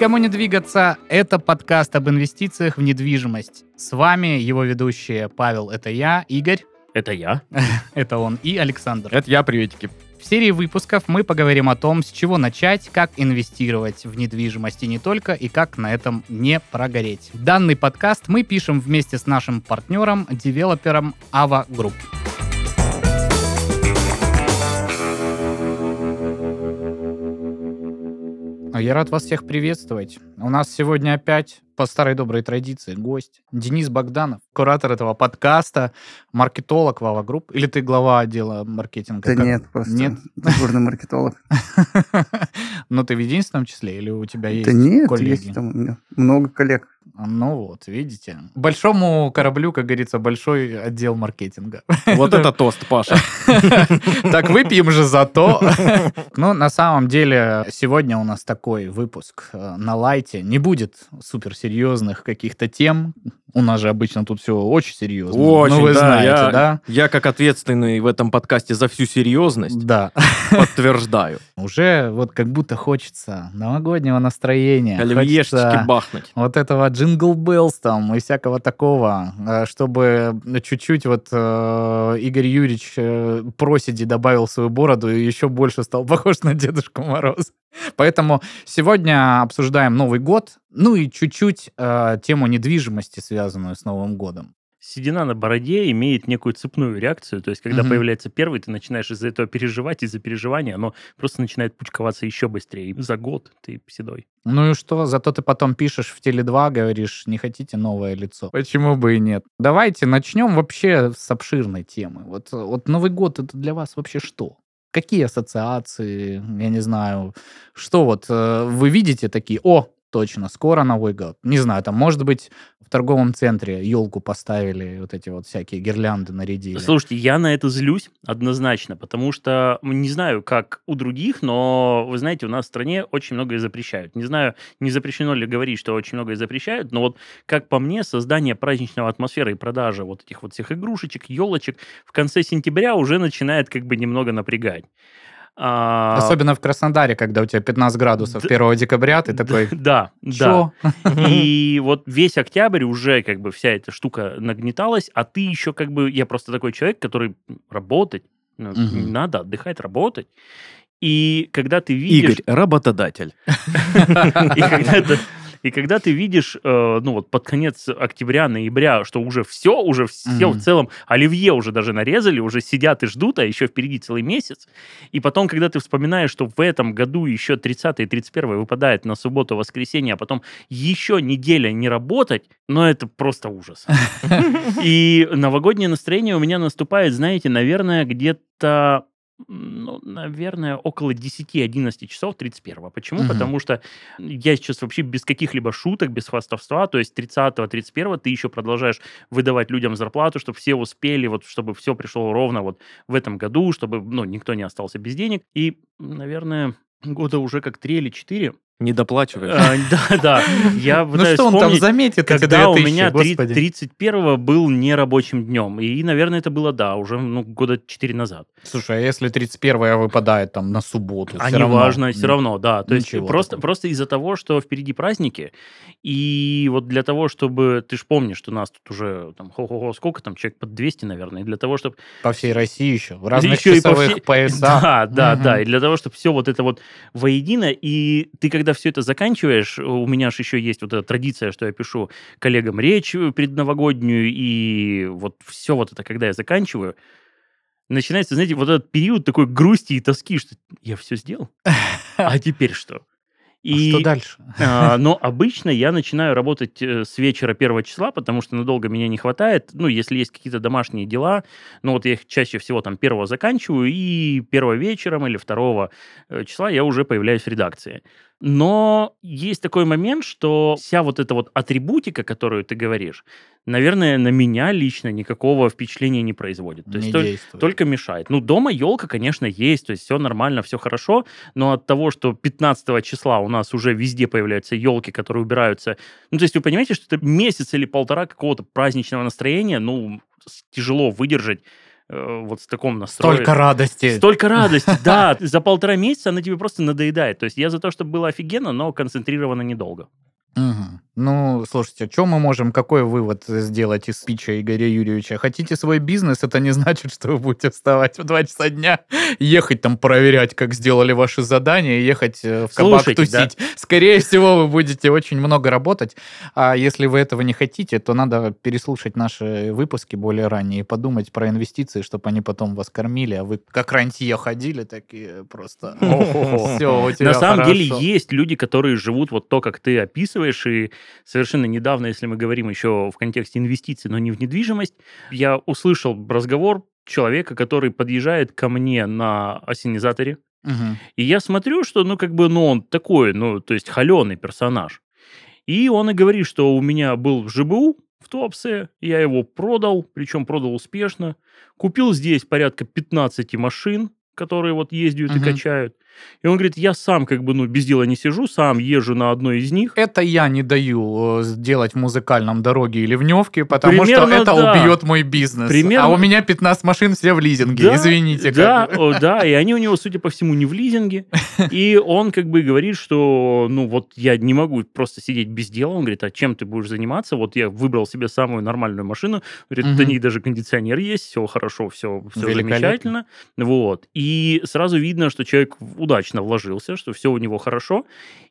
Никому не двигаться. Это подкаст об инвестициях в недвижимость. С вами его ведущие Павел, это я, Игорь, Это я. это он, и Александр. Это я, приветики. В серии выпусков мы поговорим о том, с чего начать, как инвестировать в недвижимость и не только, и как на этом не прогореть. Данный подкаст мы пишем вместе с нашим партнером, девелопером Ava Group. Я рад вас всех приветствовать. У нас сегодня опять по старой доброй традиции гость Денис Богданов, куратор этого подкаста, маркетолог Вава Групп. Или ты глава отдела маркетинга? Да Как- нет, просто Нет? дежурный маркетолог. Ну, ты в единственном числе или у тебя есть Да нет, коллеги? есть там много коллег. Ну вот, видите. Большому кораблю, как говорится, большой отдел маркетинга. Вот это тост, Паша. Так выпьем же за то. Ну, на самом деле, сегодня у нас такой выпуск э, на лайте. Не будет суперсерьезных каких-то тем. У нас же обычно тут все очень серьезно. Очень, ну, вы да, знаете, я, да? Я, как ответственный в этом подкасте за всю серьезность, Да. подтверждаю. Уже вот как будто хочется новогоднего настроения. Оливьешечки бахнуть. вот этого Jingle Bells там и всякого такого, э, чтобы чуть-чуть вот э, Игорь Юрьевич э, проседи добавил свою бороду и еще больше стал похож на Дедушку Мороз. Поэтому сегодня обсуждаем Новый год, ну и чуть-чуть э, тему недвижимости, связанную с Новым годом. Седина на бороде имеет некую цепную реакцию. То есть, когда Мгм. появляется первый, ты начинаешь из-за этого переживать, из-за переживания, оно просто начинает пучковаться еще быстрее. И за год ты седой. Ну и что? Зато ты потом пишешь в Теле2, говоришь, не хотите новое лицо. Почему бы и нет? Давайте начнем вообще с обширной темы. Вот, вот Новый год это для вас вообще что? Какие ассоциации, я не знаю, что вот э, вы видите такие, о, точно, скоро Новый год. Не знаю, там, может быть, в торговом центре елку поставили, вот эти вот всякие гирлянды нарядили. Слушайте, я на это злюсь однозначно, потому что не знаю, как у других, но вы знаете, у нас в стране очень многое запрещают. Не знаю, не запрещено ли говорить, что очень многое запрещают, но вот как по мне, создание праздничного атмосферы и продажа вот этих вот всех игрушечек, елочек в конце сентября уже начинает как бы немного напрягать. А, Особенно в Краснодаре, когда у тебя 15 градусов Да. 1 декабря, ты такой, Да, да. И вот весь октябрь уже как бы вся эта штука нагнеталась, а ты еще как бы, я просто такой человек, который работать, ну, не надо отдыхать, работать. И когда ты видишь... Игорь, работодатель. И когда, ты- и когда ты видишь, э, ну вот под конец октября, ноября, что уже все, уже все Мгм. в целом, оливье уже даже нарезали, уже сидят и ждут, а еще впереди целый месяц. И потом, когда ты вспоминаешь, что в этом году еще 30 и 31 выпадает на субботу, воскресенье, а потом еще неделя не работать, ну это просто ужас. И новогоднее настроение у меня наступает, знаете, наверное, где-то ну, наверное, около 10-11 часов 31 Почему? Мгм. Потому что я сейчас вообще без каких-либо шуток, без хвастовства, то есть 30-31 ты еще продолжаешь выдавать людям зарплату, чтобы все успели, вот, чтобы все пришло ровно вот в этом году, чтобы, ну, никто не остался без денег. И, наверное, года уже как 3 или 4. Не доплачиваешь. А, Да, да. Я Ну что он там заметит когда у 2000, меня три- господи. 31 был нерабочим днем. И, наверное, это было, да, уже ну, года 4 назад. Слушай, а если 31 выпадает там на субботу? А неважно, все равно, да. То есть просто, просто из-за того, что впереди праздники, и вот для того, чтобы... Ты ж помнишь, что у нас тут уже там, хо-хо-хо, сколько там, человек под 200, наверное, и для того, чтобы... По всей России еще. В разных Еще и по часовых всей- поясах. Да, да, да. И для того, чтобы все вот это вот воедино, и ты, когда все это заканчиваешь, у меня же еще есть вот эта традиция, что я пишу коллегам речь предновогоднюю, и вот все вот это, когда я заканчиваю, начинается, знаете, вот этот период такой грусти и тоски, что я все сделал, а теперь что? А что дальше? А, но обычно я начинаю работать э, с вечера первого числа, потому что надолго меня не хватает. Ну, если есть какие-то домашние дела, ну вот я их чаще всего там первого заканчиваю, и первого вечером или второго э, числа я уже появляюсь в редакции. Но есть такой момент, что вся вот эта вот атрибутика, которую ты говоришь, наверное, на меня лично никакого впечатления не производит. То есть Не толь- действует. только мешает. Ну, дома елка, конечно, есть, то есть все нормально, все хорошо, но от того, что 15 числа у нас уже везде появляются елки, которые убираются, ну, то есть вы понимаете, что это месяц или полтора какого-то праздничного настроения, ну, тяжело выдержать вот в таком настрое. Столько радости. Столько радости, да. За полтора месяца она тебе просто надоедает. То есть я за то, чтобы было офигенно, но концентрировано недолго. Мгм. Ну, слушайте, что мы можем, какой вывод сделать из спича Игоря Юрьевича? Хотите свой бизнес, это не значит, что вы будете вставать в 2 часа дня, ехать там проверять, как сделали ваши задания, ехать э, в кабак Слушайте, да. тусить. Скорее всего, вы будете очень много работать. А если вы этого не хотите, то надо переслушать наши выпуски более ранние и подумать про инвестиции, чтобы они потом вас кормили, а вы как рантье ходили, такие просто... Все, у тебя На самом деле хорошо». есть люди, которые живут вот то, как ты описываешь, и совершенно недавно, если мы говорим еще в контексте инвестиций, но не в недвижимость, я услышал разговор человека, который подъезжает ко мне на осенизаторе, Мгм. и я смотрю, что, ну, как бы, ну, он такой, ну, то есть холеный персонаж. И он и говорит, что у меня был ЖБУ в Туапсе, я его продал, причем продал успешно. Купил здесь порядка 15 машин, которые вот ездят и Мгм. качают. И он говорит, я сам как бы, ну, без дела не сижу, сам езжу на одной из них. Это я не даю э, сделать в музыкальном дороге или в Невке, потому Примерно что это да. убьет мой бизнес. Примерно- А у меня 15 машин все в лизинге, Да, извините. Да, о, да, и они у него, судя по всему, не в лизинге. И он как бы говорит, что, ну, вот я не могу просто сидеть без дела. Он говорит, а чем ты будешь заниматься? Вот я выбрал себе самую нормальную машину. Говорит, Мгм. на них даже кондиционер есть, все хорошо, все, все замечательно. Вот. И сразу видно, что человек удачно вложился, что все у него хорошо.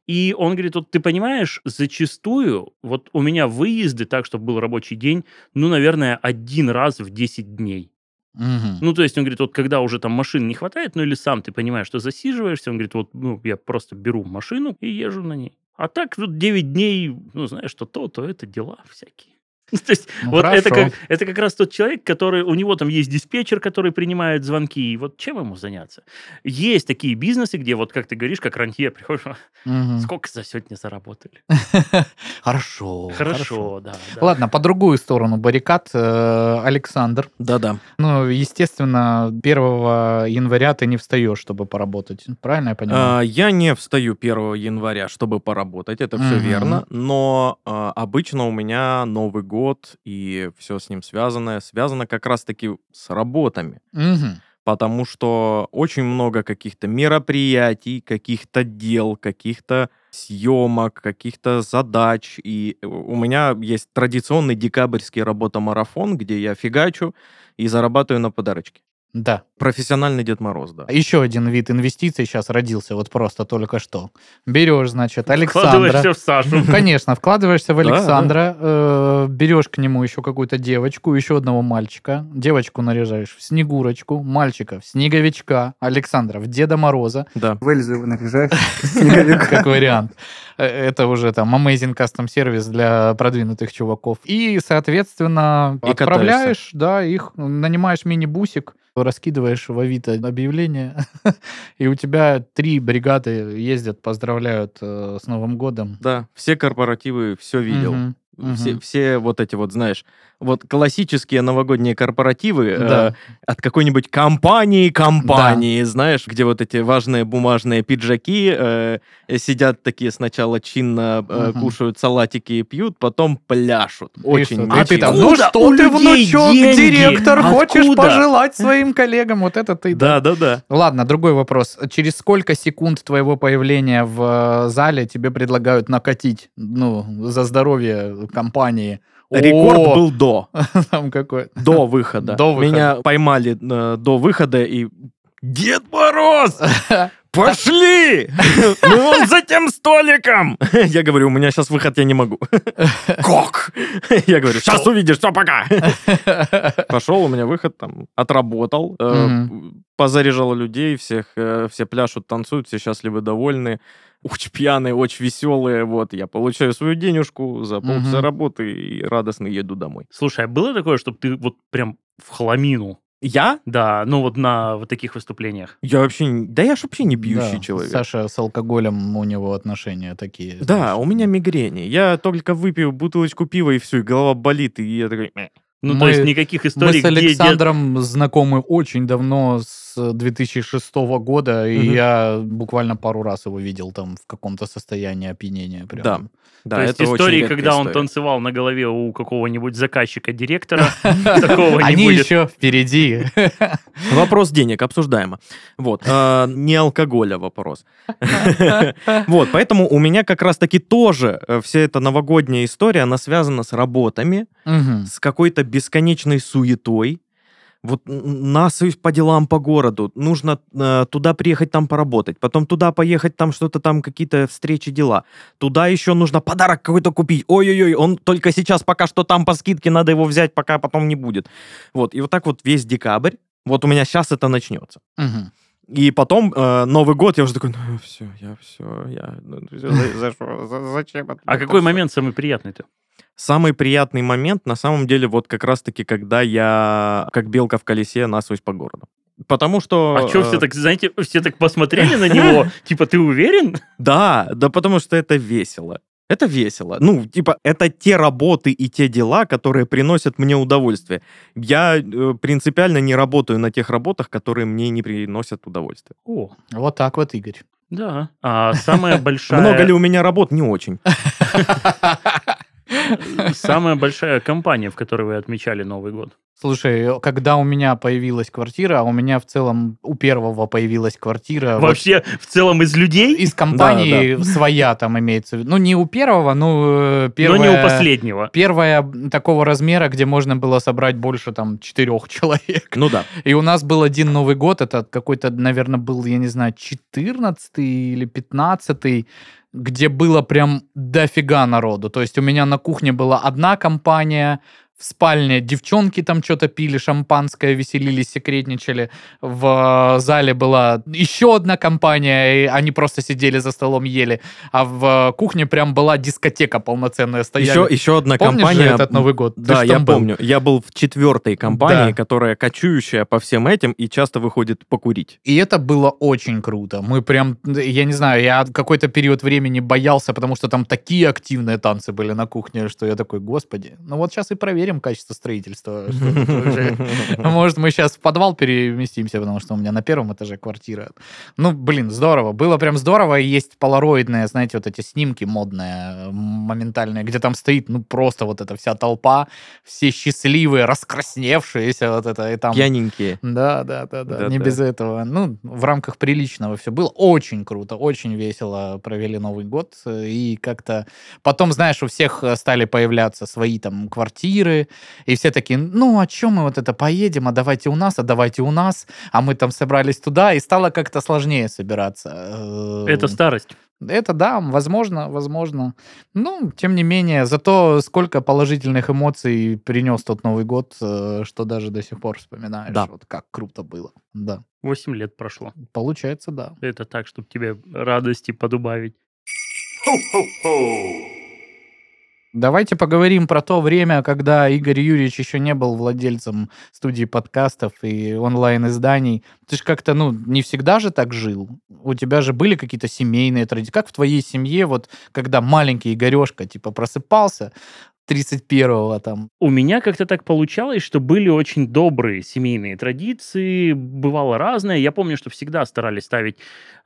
И он говорит, вот ты понимаешь, зачастую, вот у меня выезды так, чтобы был рабочий день, ну, наверное, один раз в 10 дней. Мгм. Ну, то есть, он говорит, вот когда уже там машин не хватает, ну или сам ты понимаешь, что засиживаешься, он говорит, вот ну, я просто беру машину и езжу на ней. А так тут 9 дней, ну, знаешь, что то, то это дела всякие. То есть, Ну, вот это как, это как раз тот человек, который, у него там есть диспетчер, который принимает звонки, и вот чем ему заняться? Есть такие бизнесы, где вот, как ты говоришь, как рантье, приходишь, Мгм. сколько за сегодня заработали? Хорошо. Хорошо, да. Ладно, по другую сторону баррикад. э, Александр. Да-да. Ну, естественно, 1 января ты не встаешь, чтобы поработать. Правильно я понимаю? А, Я не встаю 1 января, чтобы поработать, это все верно, но а, обычно у меня Новый год и все с ним связанное, связано как раз-таки с работами. Мгм. потому что очень много каких-то мероприятий, каких-то дел, каких-то съемок, каких-то задач. И у меня есть традиционный декабрьский работа-марафон, где я фигачу и зарабатываю на подарочки. Да. Профессиональный Дед Мороз, да. Еще один вид инвестиций сейчас родился, вот просто только что. Берешь, значит, Вкладываешься Александра. в Сашу. Конечно, вкладываешься в Да, Александра, э, берешь к нему еще какую-то девочку, еще одного мальчика. Девочку наряжаешь в Снегурочку, мальчика в Снеговичка, Александра в Деда Мороза, Да. В Эльзу его наряжаешь, как вариант. Э, Это уже там amazing custom сервис для продвинутых чуваков. И, соответственно, отправляешь, да, их, нанимаешь мини-бусик, раскидываешь в Авито объявление, и у тебя три бригады ездят, поздравляют э, с Новым годом. Да, все корпоративы все видел. Мгм, Все, мгм. все вот эти вот, знаешь, вот классические новогодние корпоративы э, Да. от какой-нибудь компании, компании, знаешь, где вот эти важные бумажные пиджаки э, сидят такие сначала чинно, э, Мгм. кушают салатики и пьют, потом пляшут. И Очень. что? А ты там, ну что у ты, внучок, деньги? директор, хочешь Откуда? пожелать своим коллегам? Вот это ты. Да, да, да. Ладно, другой вопрос. Через сколько секунд твоего появления в э, зале тебе предлагают накатить, ну, за здоровье компании? Рекорд О, был до. там какой. До выхода. До выхода. Меня поймали э, до выхода и... Дед Мороз! Пошли! Мы вон за тем столиком! Я говорю, у меня сейчас выход, я не могу. Как? Я говорю, сейчас увидишь, что пока. Пошел, у меня выход там, отработал, э, позаряжал людей, всех, э, все пляшут, танцуют, все счастливы, довольны. Очень пьяные, очень веселые. Вот, я получаю свою денежку за полчаса Мгм. работы и радостно еду домой. Слушай, а было такое, чтобы ты вот прям в хламину Я? Да, ну вот на вот таких выступлениях. Я вообще... Да я ж вообще не пьющий Да, человек. Саша с алкоголем у него отношения такие. Да, знаешь. у меня мигрени. Я только выпью бутылочку пива, и все, и голова болит, и я такой... Ну, Мы- то есть никаких Мы историй, с где дед- Александром знакомы очень давно, с с 2006 года, и Мгм. я буквально пару раз его видел там в каком-то состоянии опьянения. Прям. Да. Да, То есть истории, когда он история. танцевал на голове у какого-нибудь заказчика-директора, такого не Они будет. еще впереди. Вопрос денег обсуждаемо. Вот. а, не алкоголя вопрос. Вот, поэтому у меня как раз-таки тоже э, вся эта новогодняя история, она связана с работами, с какой-то бесконечной суетой. Вот нас по делам по городу. Нужно э, туда приехать, там поработать. Потом туда поехать, там что-то там, какие-то встречи, дела. Туда еще нужно подарок какой-то купить. Ой-ой-ой, он только сейчас пока что там по скидке, надо его взять, пока потом не будет. Вот, и вот так вот весь декабрь. Вот у меня сейчас это начнется. Мгм. И потом э, Новый год, я уже такой, ну все, я все, я... ну, всё, за, за что? За- зачем? А какой всё?» момент самый приятный-то? Самый приятный момент, на самом деле, вот как раз-таки, когда я, как белка в колесе, насусь по городу. Потому что... А что э, все так, знаете, все так посмотрели на него? Типа, ты уверен? Да, да потому что это весело. Это весело. Ну, типа, это те работы и те дела, которые приносят мне удовольствие. Я э, принципиально не работаю на тех работах, которые мне не приносят удовольствия. О, Вот так вот, Игорь. да. А самая большая... Много ли у меня работ? Не очень. Самая большая компания, в которой вы отмечали Новый год? Слушай, когда у меня появилась квартира, а у меня в целом у первого появилась квартира. вот Вообще, в целом, из людей, из компании своя там имеется. в виду. Ну, не у первого, ну, э, но первая... не у последнего. Первая такого размера, где можно было собрать больше там четырех человек. Ну да. И у нас был один Новый год, это какой-то, наверное, был, я не знаю, 14 или 15 где было прям дофига народу. То есть у меня на кухне была одна компания, в спальне девчонки там что-то пили, шампанское, веселились, секретничали. В э, зале была еще одна компания, и они просто сидели за столом, ели. А в кухне прям была дискотека полноценная стояла. Еще, еще одна Помнишь же компания. этот Новый год? Да, я был. помню. Я был в четвертой компании, Да. которая кочующая по всем этим и часто выходит покурить. И это было очень круто. Мы прям, я не знаю, я какой-то период времени боялся, потому что там такие активные танцы были на кухне, что я такой, господи. Ну вот сейчас и проверим качество строительства. Может, мы сейчас в подвал переместимся, потому что у меня на первом этаже квартира. Ну, блин, здорово. Было прям здорово. И есть полароидные, знаете, вот эти снимки модные, моментальные, где там стоит, ну, просто вот эта вся толпа, все счастливые, раскрасневшиеся, вот это, и там... Пьяненькие. Да, да, да, да, не без этого. Ну, в рамках приличного все было. Очень круто, очень весело провели Новый год. И как-то потом, знаешь, у всех стали появляться свои там квартиры, и все такие, ну, а чем мы вот это поедем, а давайте у нас, а давайте у нас, а мы там собрались туда, и стало как-то сложнее собираться. Э, Это старость. это да, возможно, возможно. Ну, тем не менее, зато сколько положительных эмоций принес тот Новый год, э, что даже до сих пор вспоминаешь. Да. Вот как круто было. Да. Восемь лет прошло. Получается, да. Это так, чтобы тебе радости подубавить. Давайте поговорим про то время, когда Игорь Юрьевич еще не был владельцем студии подкастов и онлайн-изданий. Ты же как-то, ну, не всегда же так жил. У тебя же были какие-то семейные традиции. Как в твоей семье, вот, когда маленький Игорешка, типа, просыпался 31-го там, У меня как-то так получалось, что были очень добрые семейные традиции, бывало разное. Я помню, что всегда старались ставить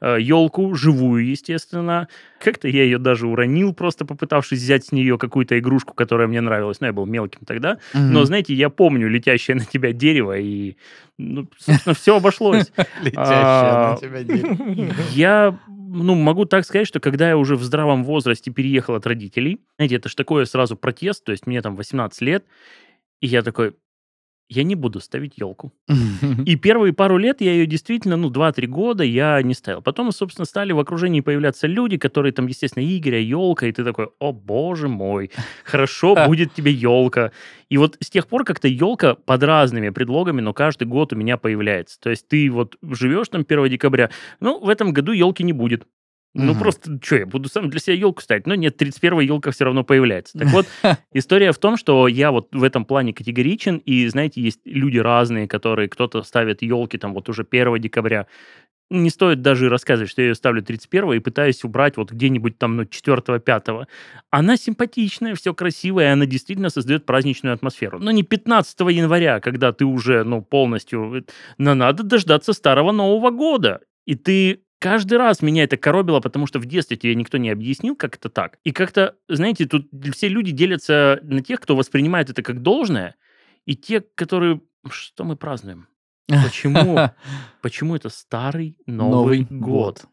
елку, живую, естественно. Как-то я ее даже уронил, просто попытавшись взять с нее какую-то игрушку, которая мне нравилась. Ну, я был мелким тогда. Но, Мгм. знаете, я помню летящее на тебя дерево, и, ну, собственно, все обошлось. летящая А, на тебя дерево. Я, ну, могу так сказать, что когда я уже в здравом возрасте переехал от родителей, знаете, это ж такое сразу протест, то есть мне там 18 лет, и я такой, я не буду ставить елку. И первые пару лет я ее действительно, ну, 2-3 года я не ставил. Потом, собственно, стали в окружении появляться люди, которые там, естественно, Игоря, елка, и ты такой, о боже мой, хорошо, будет тебе елка. И вот с тех пор как-то елка под разными предлогами, но каждый год у меня появляется. То есть ты вот живешь там 1 декабря, ну, в этом году елки не будет. Ну, Мгм. просто, что, я буду сам для себя елку ставить? Но нет, 31 елка все равно появляется. Так вот, история в том, что я вот в этом плане категоричен, и, знаете, есть люди разные, которые, кто-то ставит елки там вот уже 1 декабря, не стоит даже рассказывать, что я ее ставлю 31 и пытаюсь убрать вот где-нибудь там, ну, 4-5. Она симпатичная, все красивое, и она действительно создает праздничную атмосферу. Но не 15 января, когда ты уже, ну, полностью... Но надо дождаться Старого Нового года. И ты каждый раз меня это коробило, потому что в детстве тебе никто не объяснил, как это так. И как-то, знаете, тут все люди делятся на тех, кто воспринимает это как должное, и те, которые... Что мы празднуем? Почему, почему это старый Новый, Новый год? год.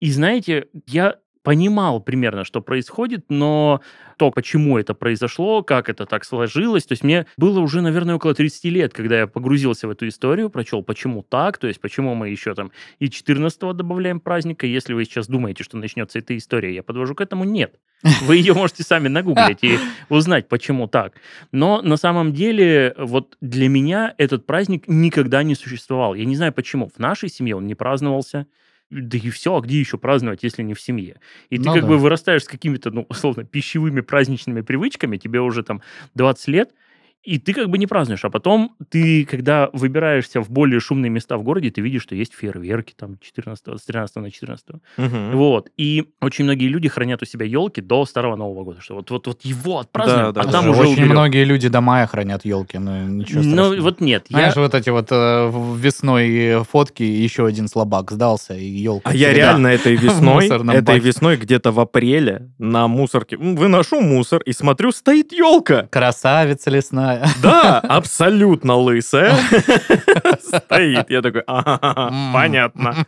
И знаете, я понимал примерно, что происходит, но то, почему это произошло, как это так сложилось, то есть мне было уже, наверное, около 30 лет, когда я погрузился в эту историю, прочел, почему так, то есть почему мы еще там и 14 добавляем праздника, если вы сейчас думаете, что начнется эта история, я подвожу к этому, нет. Вы ее можете сами нагуглить и узнать, почему так. Но на самом деле, вот для меня этот праздник никогда не существовал. Я не знаю почему. В нашей семье он не праздновался. Да и все, а где еще праздновать, если не в семье? И ты Ну как да. бы вырастаешь с какими-то, ну, условно, пищевыми праздничными привычками, тебе уже там 20 лет, и ты как бы не празднуешь. А потом ты, когда выбираешься в более шумные места в городе, ты видишь, что есть фейерверки там 14 с 13 на 14 Мгм. вот. И очень многие люди хранят у себя елки до Старого Нового года. Что вот, вот, вот его отпразднуем, Да, да, а да. там уже очень уберем. многие люди до мая хранят елки, но ничего страшного. Ну, вот нет. Знаешь, Я... вот эти вот э, весной фотки, еще один слабак сдался, и елка. А я реально этой весной, этой весной где-то в апреле на мусорке выношу мусор и смотрю, стоит елка. Красавица лесная. Да, абсолютно лысая. Стоит. Я такой, «Ага, М. понятно.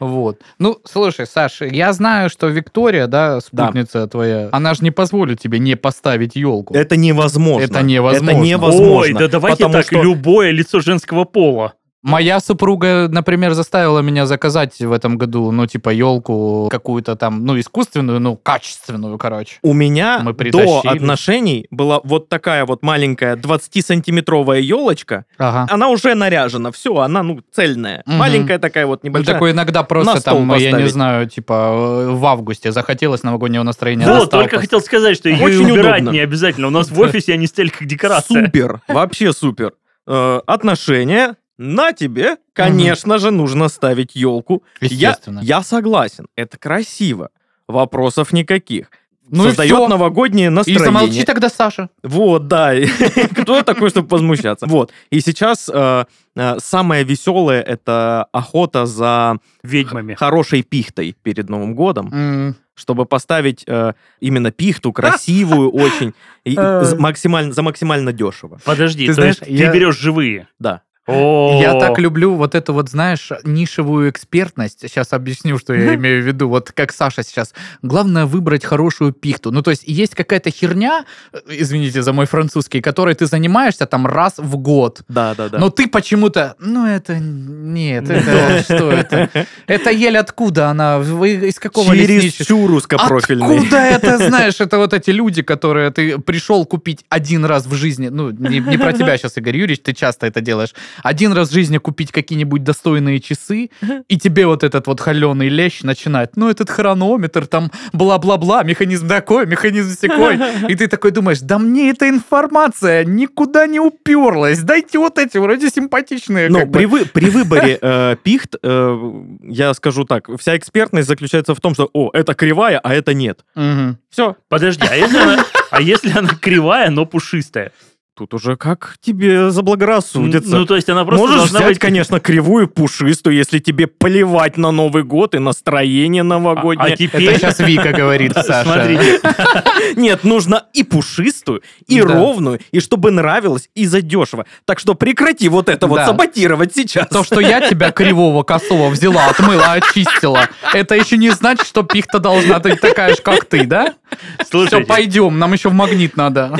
Вот. Ну, слушай, Саша, я знаю, что Виктория, да, спутница твоя, она же не позволит тебе не поставить елку. Это невозможно. Это невозможно. Это невозможно. Ой, да давайте так, любое лицо женского пола. Моя супруга, например, заставила меня заказать в этом году, ну, типа, елку какую-то там, ну, искусственную, ну, качественную, короче. У меня Мы до отношений была вот такая вот маленькая 20-сантиметровая елочка. Ага. Она уже наряжена, все, она, ну, цельная. Мгм. Маленькая такая вот Ну, небольшая. такой иногда просто там, я не поставить. знаю, типа, э, в августе захотелось новогоднего настроения. Вот, только хотел сказать, что ее Очень убирать удобно. не обязательно. У нас в офисе они стояли как декорация. Супер, вообще супер. Э, отношения на тебе, конечно же, нужно ставить елку. Я, Естественно. я согласен, это красиво. Вопросов никаких. Ну и Создает всё. новогоднее И настроение. замолчи тогда, Саша. Вот, да. Кто такой, чтобы возмущаться? Вот. И сейчас э, э, самое веселое это охота за Ведьмами. хорошей пихтой перед Новым годом, чтобы поставить э, именно пихту красивую очень и за максимально за максимально дешево. Подожди, Ты знаешь, есть я- ты берешь живые? Да. Я так люблю вот эту вот, знаешь, нишевую экспертность. Сейчас объясню, что я имею в виду. Вот как Саша сейчас. Главное выбрать хорошую пихту. Ну, то есть есть какая-то херня, э, извините за мой французский, которой ты занимаешься там раз в год. Да, да, да. Но ты почему-то, ну это нет, это что это? Это ель откуда она? Вы из какого Через всю русскопрофильный. Откуда это знаешь? Это вот эти люди, которые ты пришел купить один раз в жизни. Ну, не, не про тебя сейчас, Игорь Юрьевич, ты часто это делаешь. Один раз в жизни купить какие-нибудь достойные часы, и тебе вот этот вот холеный лещ начинает, ну, этот хронометр, там, бла-бла-бла, механизм такой, механизм секой. И ты такой думаешь, да мне эта информация никуда не уперлась. Дайте вот эти вроде симпатичные. Но как бы». при, вы- при выборе э, пихт, э, я скажу так, вся экспертность заключается в том, что, о, это кривая, а это нет. Мгм. Все. Подожди, а если она, а если она кривая, но пушистая? Тут уже как тебе заблагорассудится. Ну, то есть она просто Можешь должна взять, быть... конечно, кривую, пушистую, если тебе плевать на Новый год и настроение А, новогоднее. а теперь... Это сейчас Вика говорит, Саша. Смотрите, Нет, нужно и пушистую, и ровную, и чтобы нравилось, и задешево. Так что прекрати вот это вот саботировать сейчас. То, что я тебя кривого косого взяла, отмыла, очистила, это еще не значит, что пихта должна быть такая же, как ты, да? Все, слушайте, пойдем, нам еще в магнит надо.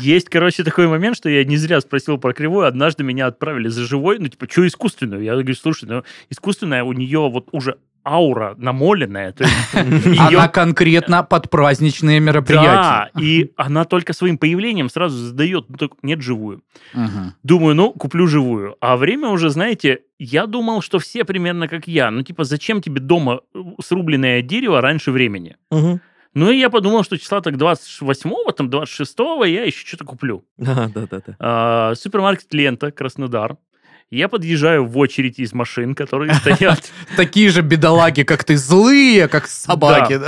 Есть, короче, такой момент, что я не зря спросил про кривую. Однажды меня отправили за живой, ну, типа, что искусственную? Я говорю, слушай, ну, искусственная у нее вот уже аура намоленная. То есть её- Она конкретно под праздничные Да, мероприятия. и она только своим появлением сразу задает, ну, так, нет живую. Мгм. Думаю, ну, куплю живую. А время уже, знаете, я думал, что все примерно как я. Ну, типа, зачем тебе дома э, срубленное дерево раньше времени? Мгм. Ну, и я подумал, что числа так 28-го, там, 26-го я еще что-то куплю. Да, да, да, да. А, супермаркет «Лента», Краснодар. Я подъезжаю в очередь из машин, которые стоят. Такие же бедолаги, как ты, злые, как собаки.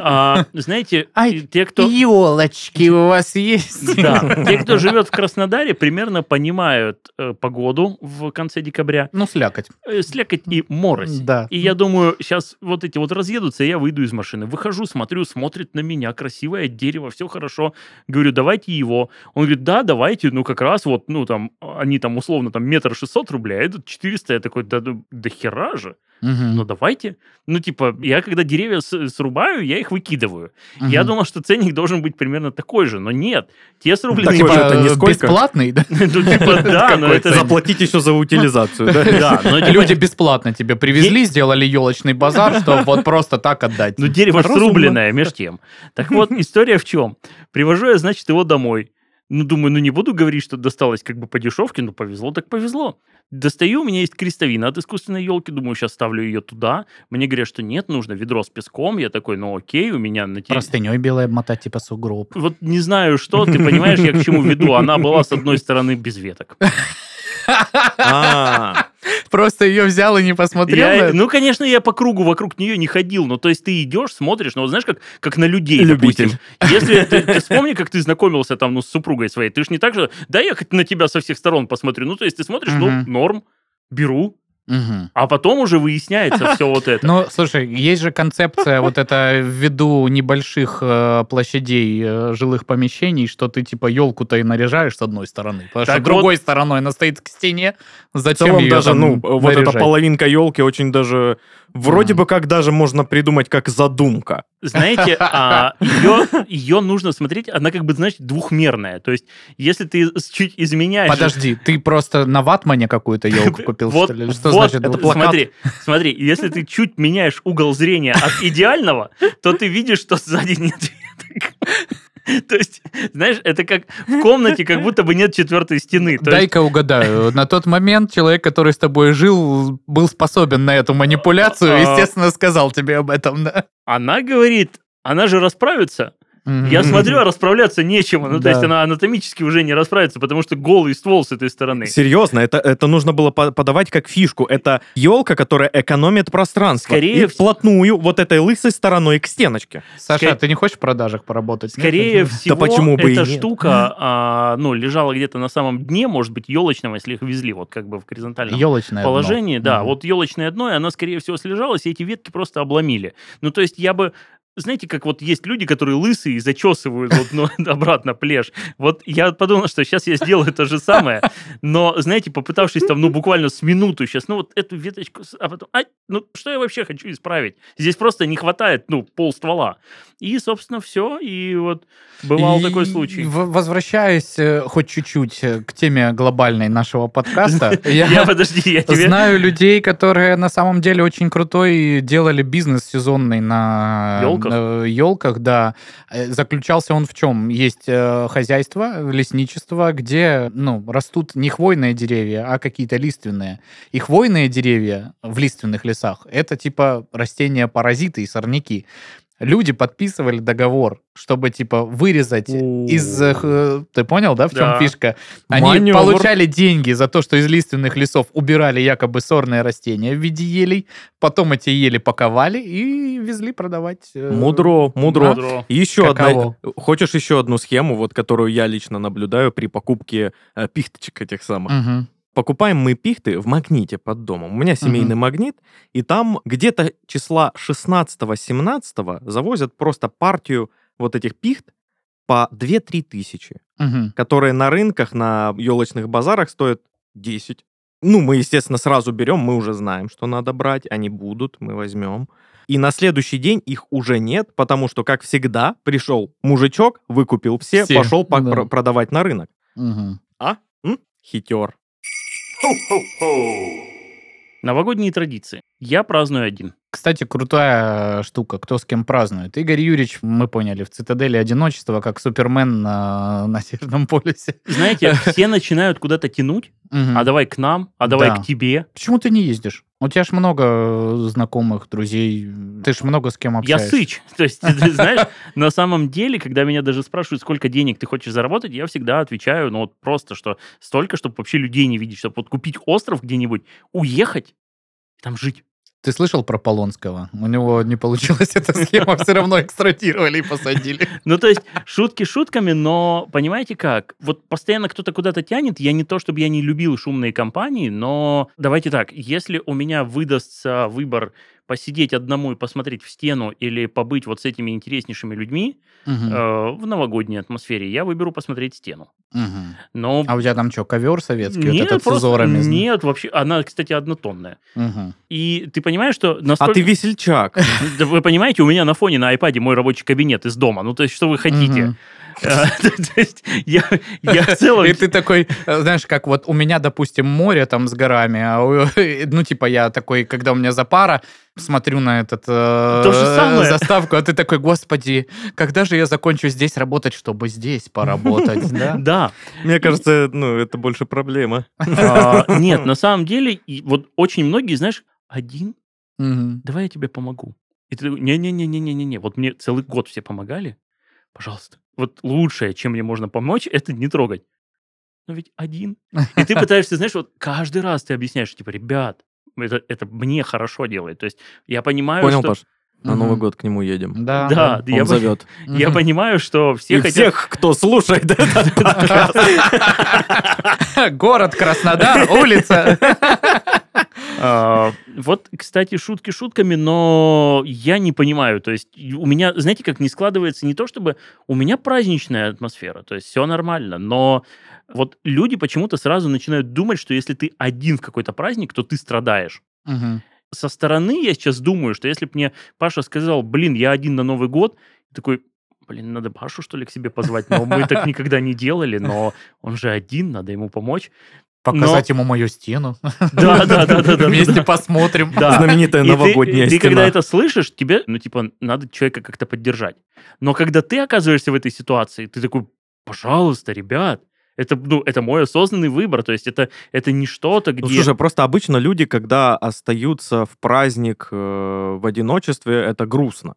А, Знаете, те, кто... Елочки у вас есть? Да, те, кто живет в Краснодаре, примерно понимают э, погоду в конце декабря. Ну, слякоть. Э, слякоть и морось. Да. И я думаю, сейчас вот эти вот разъедутся, я выйду из машины. Выхожу, смотрю, смотрит на меня, красивое дерево, все хорошо. Говорю, давайте его. Он говорит, да, давайте, ну как раз вот, ну там, они там условно там метр шестьсот рублей, а этот 400. Я такой, да, ну, да хера же. Мгм. Ну давайте. Ну типа, я когда деревья с- срубаю, я их выкидываю. Я Мгм. думал, что ценник должен быть примерно такой же, но нет. Те срубленные... Такой Типа, же это э, нисколько. бесплатный, да? Ну, типа, да, но это... Заплатить еще за утилизацию, да? Да, но типа, Люди бесплатно тебе привезли, сделали елочный базар, чтобы вот просто так отдать. Ну, дерево срубленное, меж тем. Так вот, история в чем? Привожу я, значит, его домой. Ну, думаю, ну не буду говорить, что досталось как бы по дешевке, ну повезло, так повезло. Достаю, у меня есть крестовина от искусственной елки, думаю, сейчас ставлю ее туда. Мне говорят, что нет, нужно ведро с песком. Я такой, ну окей, у меня на те- Простыней белой обмотать, типа сугроб. Вот не знаю, что, ты понимаешь, я к чему веду. Она была, с одной стороны, без веток. А, Просто ее взял и не посмотрел Я- ну, конечно, я по кругу вокруг нее не ходил, но то есть ты идешь, смотришь, ну, вот знаешь, как, как на людей, Любитель. допустим. Если ты, ты вспомни, как ты знакомился там, ну, с супругой своей, ты ж не так же, да, я хоть на тебя со всех сторон посмотрю, ну, то есть ты смотришь, Мгм. ну, норм, беру, Мгм. а потом уже выясняется все вот это. Ну, слушай, есть же концепция вот это ввиду небольших э, площадей э, жилых помещений, что ты типа елку-то и наряжаешь с одной стороны, потому Так что вот- другой стороной она стоит к стене. В Зачем целом ее даже, там ну, вот эта половинка елки очень даже... Вроде Мгм. бы как даже можно придумать как задумка. Знаете, а, ее, ее нужно смотреть, она как бы, значит, двухмерная. То есть, если ты чуть изменяешь... Подожди, ты просто на ватмане какую-то елку купил, Вот, что ли? Что вот, значит? это двух- Смотри, смотри, если ты чуть меняешь угол зрения от идеального, то ты видишь, что сзади нет. То есть, знаешь, это как в комнате, как будто бы нет четвертой стены. Есть, Дай-ка угадаю. На тот момент человек, который с тобой жил, был способен на эту манипуляцию, А. естественно, сказал тебе об этом, да? она говорит, она же расправится. Я смотрю, а расправляться нечем. Ну, то Да. есть она анатомически уже не расправится, потому что голый ствол с этой стороны. Серьезно, это, это нужно было по- подавать как фишку. Это елка, которая экономит пространство. Скорее и вплотную вот этой лысой стороной к стеночке. Саша, Ска- а ты не хочешь в продажах поработать? нет? Скорее всего, почему бы эта штука а, ну, лежала где-то на самом дне, может быть, елочного, если их везли, вот как бы в горизонтальном Елочное дно. положении, да, Мгм. вот елочное дно, и оно, скорее всего, слежалось, и эти ветки просто обломили. Ну, то есть я бы знаете, как вот есть люди, которые лысые и зачесывают вот, ну, обратно плешь. Вот я подумал, что сейчас я сделаю то же самое, но, знаете, попытавшись там, ну, буквально с минуту сейчас, ну, вот эту веточку, а потом, ай, ну, что я вообще хочу исправить? Здесь просто не хватает, ну, пол ствола. И, собственно, все, и вот бывал И такой случай. Возвращаясь э, хоть чуть-чуть э, к теме глобальной нашего подкаста, Я, подожди, я тебе... знаю людей, которые на самом деле очень крутой делали бизнес сезонный на? Елках, да. Э, Заключался он в чем? Есть э, хозяйство, лесничество, где ну, растут не хвойные деревья, а какие-то лиственные. И хвойные деревья в лиственных лесах — это типа растения-паразиты и сорняки. Люди подписывали договор, чтобы типа вырезать из... э, х- Ты понял, да, в чем Да. фишка? Они Маневр. получали деньги за то, что из лиственных лесов убирали якобы сорные растения в виде елей, потом эти ели паковали и везли продавать. э, Мудро, мудро. Мудро. Еще одна... Каково? Хочешь еще одну схему, вот, которую я лично наблюдаю при покупке э, пихточек этих самых? Мгм. Покупаем мы пихты в магните под домом. У меня семейный магнит, и там где-то числа 16-17 завозят просто партию вот этих пихт по 2-3 тысячи, Мгм. которые на рынках, на елочных базарах стоят 10. Ну, мы, естественно, сразу берем, мы уже знаем, что надо брать, они будут, мы возьмем. И на следующий день их уже нет, потому что, как всегда, пришел мужичок, выкупил все, Все, пошел по- да. про- продавать на рынок. Мгм. А? М? Хитер. Новогодние традиции. Я праздную один. Кстати, крутая штука, кто с кем празднует. Игорь Юрьевич, мы поняли, в цитадели одиночества, как Супермен на, на Северном полюсе. Знаете, все начинают куда-то тянуть, а давай к нам, а давай Да. к тебе. Почему ты не ездишь? У тебя ж много знакомых, друзей. Ты ж много с кем Я общаешься. сыч. То есть, ты знаешь, на самом деле, когда меня даже спрашивают, сколько денег ты хочешь заработать, я всегда отвечаю, ну вот просто, что столько, чтобы вообще людей не видеть, чтобы вот купить остров где-нибудь, уехать, там жить. Ты слышал про Полонского? У него не получилась эта схема, все равно экстрадировали и посадили. Ну, то есть, шутки шутками, но понимаете как? Вот постоянно кто-то куда-то тянет. Я не то, чтобы я не любил шумные компании, но давайте так, если у меня выдастся выбор посидеть одному и посмотреть в стену или побыть вот с этими интереснейшими людьми Мгм. э, в новогодней атмосфере, я выберу посмотреть стену. Мгм. Но А у тебя там что, ковер советский? вот нет, этот с просто узорами? нет, вообще, она, кстати, однотонная. Мгм. И ты понимаешь, что А настолько... ты весельчак. Вы понимаете, у меня на фоне на iPad мой рабочий кабинет из дома. Ну, то есть, что вы хотите? Мгм. Я в целом... И ты такой, знаешь, как вот у меня, допустим, море там с горами, а ну, типа, я такой, когда у меня запара, смотрю на этот э, заставку, а ты такой, господи, когда же я закончу здесь работать, чтобы здесь поработать, да? Да. Мне кажется, ну, это больше проблема. А, Нет, на самом деле, вот очень многие, знаешь, один, давай я тебе помогу. И ты такой, не-не-не-не-не-не, вот мне целый год все помогали, пожалуйста. Вот лучшее, чем мне можно помочь, это не трогать. Но ведь один. И ты пытаешься, знаешь, вот каждый раз ты объясняешь, типа, ребят, это, это мне хорошо делает. То есть я понимаю, Понял, что... Паш? На Мгм. Новый год к нему едем. Да. Да, Он я, по- зовет. я Мгм. понимаю, что все И хотят... всех, кто слушает этот подкаст. Город Краснодар, улица. А, Вот, кстати, шутки шутками, но я не понимаю. То есть у меня, знаете, как не складывается не то, чтобы у меня праздничная атмосфера, то есть все нормально, но вот люди почему-то сразу начинают думать, что если ты один в какой-то праздник, то ты страдаешь. Со стороны я сейчас думаю, что если бы мне Паша сказал, блин, я один на Новый год, такой, блин, надо Пашу, что ли, к себе позвать? Но мы так никогда не делали, но он же один, надо ему помочь. Показать ему мою стену. Да, да, да, да. Вместе посмотрим. Знаменитая И ты- новогодняя ты, когда стена. это слышишь, тебе, ну, типа, надо человека как-то поддержать. Но когда ты оказываешься в этой ситуации, ты такой, пожалуйста, ребят, это, ну, это мой осознанный выбор, то есть это, это не что-то, где... Ну, слушай, просто обычно люди, когда остаются в праздник э, в одиночестве, это грустно.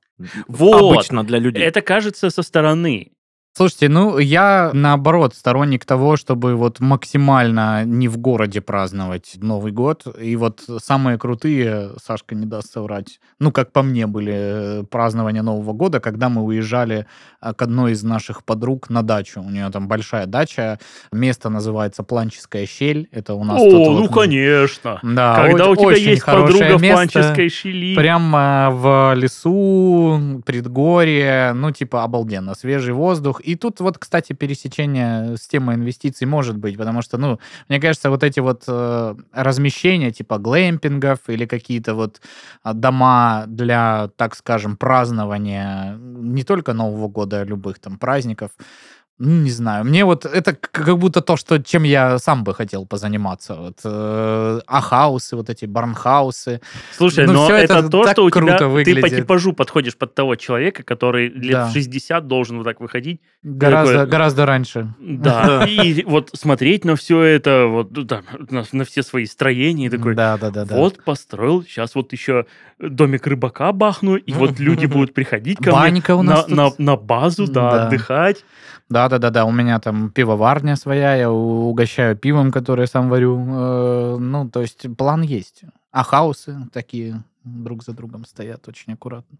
Вот. Обычно для людей. это кажется со стороны. Слушайте, ну я наоборот сторонник того, чтобы вот максимально не в городе праздновать Новый год. И вот самые крутые, Сашка не даст соврать, ну как по мне были э, празднования Нового года, когда мы уезжали а, к одной из наших подруг на дачу. У нее там большая дача, место называется Планческая щель. Это у нас О, тут ну, вот, конечно. Да, Когда о- у тебя очень есть подруга в место. Панческой щели. Прямо в лесу, предгорье, ну, типа, обалденно, свежий воздух. И тут вот, кстати, пересечение с темой инвестиций может быть, потому что, ну, мне кажется, вот эти вот э, размещения, типа, глэмпингов или какие-то вот а, дома для, так скажем, празднования не только Нового года, а любых там праздников, не знаю. Мне вот это как будто то, что, чем я сам бы хотел позаниматься. Вот, э, ахаусы, вот эти барнхаусы. Слушай, Ну, но всё это, это то, что у тебя... круто Ты по выглядит. типажу подходишь под того человека, который лет Да. в 60 должен вот так выходить Гораздо, такой- гораздо раньше. Да, и вот смотреть на все это, вот ну, на, все свои строения, и такой, да, да, да, да. вот построил, сейчас вот еще домик рыбака бахну, и вот люди будут приходить ко мне на, базу, Да. отдыхать. Да, да, да, да. У меня там пивоварня своя, я угощаю пивом, которое сам варю. Э, Ну, то есть план есть. А хаусы такие друг за другом стоят очень аккуратно.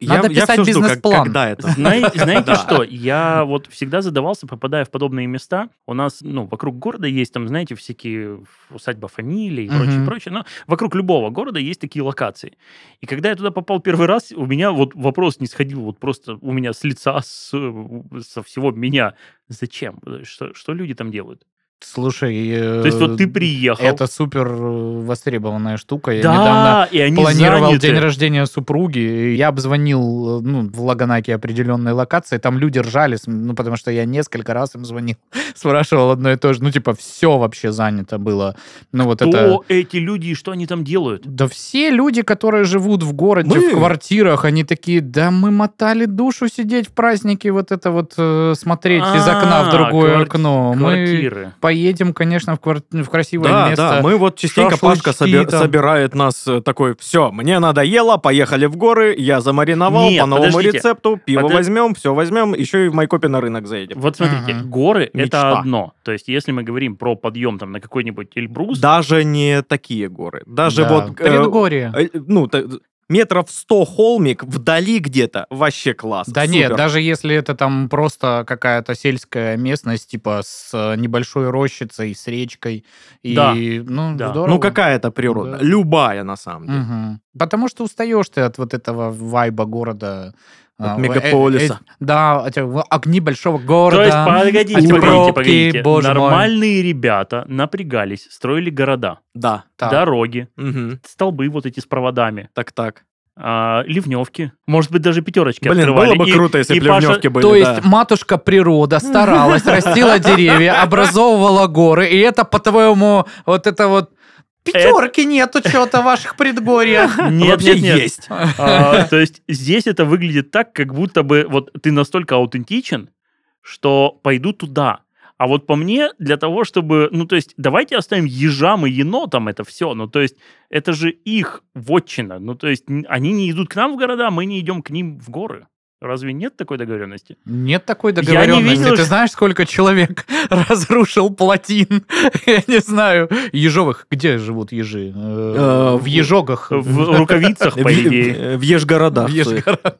Надо я, я писать всё жду, как- бизнес-план. когда это. Знаете Да. что, я вот всегда задавался, попадая в подобные места, у нас, ну, вокруг города есть там, знаете, всякие усадьба фамилий и прочее, прочее, но вокруг любого города есть такие локации. И когда я туда попал первый раз, у меня вот вопрос не сходил, вот просто у меня с лица, с, со всего меня. Зачем? Что, что люди там делают? Слушай, э, То есть вот ты приехал. это супер э, востребованная штука. Я да, недавно и они планировал заняты. день рождения супруги, я обзвонил э, ну, в Лаганаке определенной локации, там люди ржали, ну, потому что я несколько раз им звонил, спрашивал одно и то же, ну, типа, все вообще занято было. Ну, вот Кто это... эти люди и что они там делают? Да все люди, которые живут в городе, Мы- в квартирах, они такие, да мы мотали душу сидеть в празднике, вот это вот смотреть из окна в А, другое кварти- окно. Мы Квартиры. Поедем, конечно, в, квар- в красивое Да, место. да, мы вот частенько шашлычки Пашка там. собирает нас э, такой, все, мне надоело, поехали в горы, я замариновал Нет, по новому подождите. рецепту, пиво Подо- возьмем, все возьмем, еще и в Майкопе на рынок заедем. Вот смотрите, Мгм. горы Мечта. это одно. То есть, если мы говорим про подъем там на какой-нибудь Эльбрус, Даже не такие горы, даже Да, вот... э, Предгорье. э, ну, метров 100 холмик вдали где-то, вообще класс. Да супер. нет, даже если это там просто какая-то сельская местность, типа с э, небольшой рощицей, с речкой. И, Да, ну, да. здорово. Ну, какая-то природа, Да. любая на самом деле. Мгм. Потому что устаешь ты от вот этого вайба города. От а, мегаполиса. э, э, да, огни большого города. То есть, погодите, погодите, пробки, погодите. боже мой. Нормальные ребята напрягались, строили города, Да. Так. дороги, Мгм. столбы вот эти с проводами, Так-так. а, ливневки. Может быть, даже пятерочки Блин, открывали. было бы И- круто, если бы Паша- ливневки были, То да. есть матушка природа старалась, растила деревья, образовывала горы, и это, по-твоему, вот это вот пятерки нету что-то в ваших предгорьях. Нет, Вообще нет, нет. есть. А, То есть здесь это выглядит так, как будто бы вот ты настолько аутентичен, что пойду туда. А вот по мне, для того, чтобы... Ну, то есть, давайте оставим ежам и енотам это все. Ну, то есть, это же их вотчина. Ну, то есть, они не идут к нам в города, мы не идем к ним в горы. Разве нет такой договоренности? Нет такой Я не договоренности. видел, Ты знаешь, сколько человек разрушил плотин? Я не знаю. Ежовых. Где живут ежи? Э, Э, В ежогах. В рукавицах, по идее. В в Ежгородах. В Ежгородах.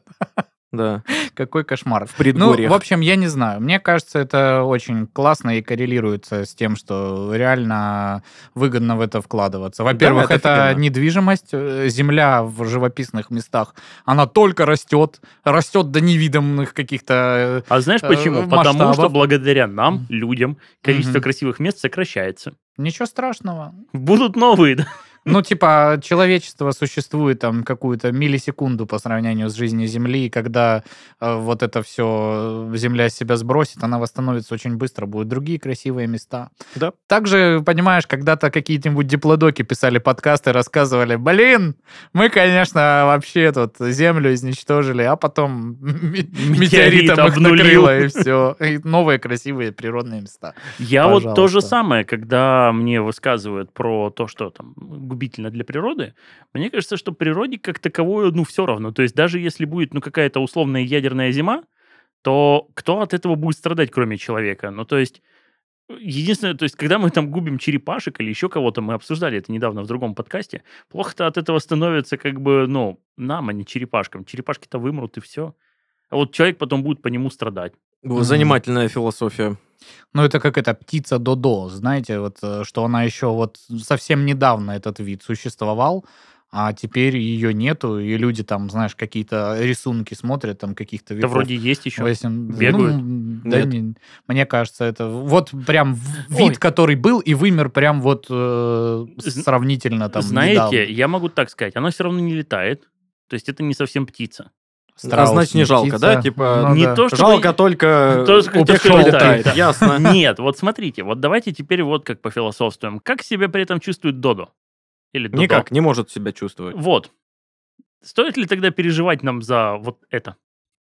Да, Какой кошмар. в Ну, предгорьях. в общем, я не знаю. Мне кажется, это очень классно и коррелируется с тем, что реально выгодно в это вкладываться. Во-первых, это это, офигенно. недвижимость, э, земля в живописных местах, она только растет, растет до невиданных каких-то... э, А знаешь Э, почему? Потому что масштабов. благодаря нам, людям, количество Мгм. красивых мест сокращается. Ничего страшного. Будут новые, да? Ну, типа, человечество существует там какую-то миллисекунду по сравнению с жизнью Земли, и когда э, вот это все Земля с себя сбросит, она восстановится очень быстро, будут другие красивые места. Да. Также, понимаешь, когда-то какие-нибудь диплодоки писали подкасты, рассказывали, блин, мы, конечно, вообще тут Землю изничтожили, а потом ме- Метеорит метеоритом их накрыло, и все. И новые красивые природные места. Я вот то же Пожалуйста. самое, когда мне высказывают про то, что там губительно для природы, мне кажется, что природе как таковой, ну, все равно. То есть даже если будет, ну, какая-то условная ядерная зима, то кто от этого будет страдать, кроме человека? Ну, то есть Единственное, то есть, когда мы там губим черепашек или еще кого-то, мы обсуждали это недавно в другом подкасте, плохо-то от этого становится как бы, ну, нам, а не черепашкам. Черепашки-то вымрут и все. А вот человек потом будет по нему страдать. Занимательная философия. Ну, это как эта птица Додо, знаете, вот, э, что она еще вот совсем недавно этот вид существовал, а теперь ее нету, и люди там, знаешь, какие-то рисунки смотрят, там каких-то веков. вроде есть еще. Восемь- бегают? ну, да Нет. не- мне кажется, это вот прям в- Ой. вид, который был и вымер прям вот э, сравнительно там Знаете, недавно. я могу так сказать, она все равно не летает. То есть это не совсем птица. А Страус значит, не жалко, птица. да? Типа, Ну не да. то, что Жалко только То, что- у тех, кто летает, летает. да. Ясно. Нет, вот смотрите, вот давайте теперь вот как пофилософствуем. Как себя при этом чувствует Додо? Или Додо? Никак, не может себя чувствовать. Вот. Стоит ли тогда переживать нам за вот это?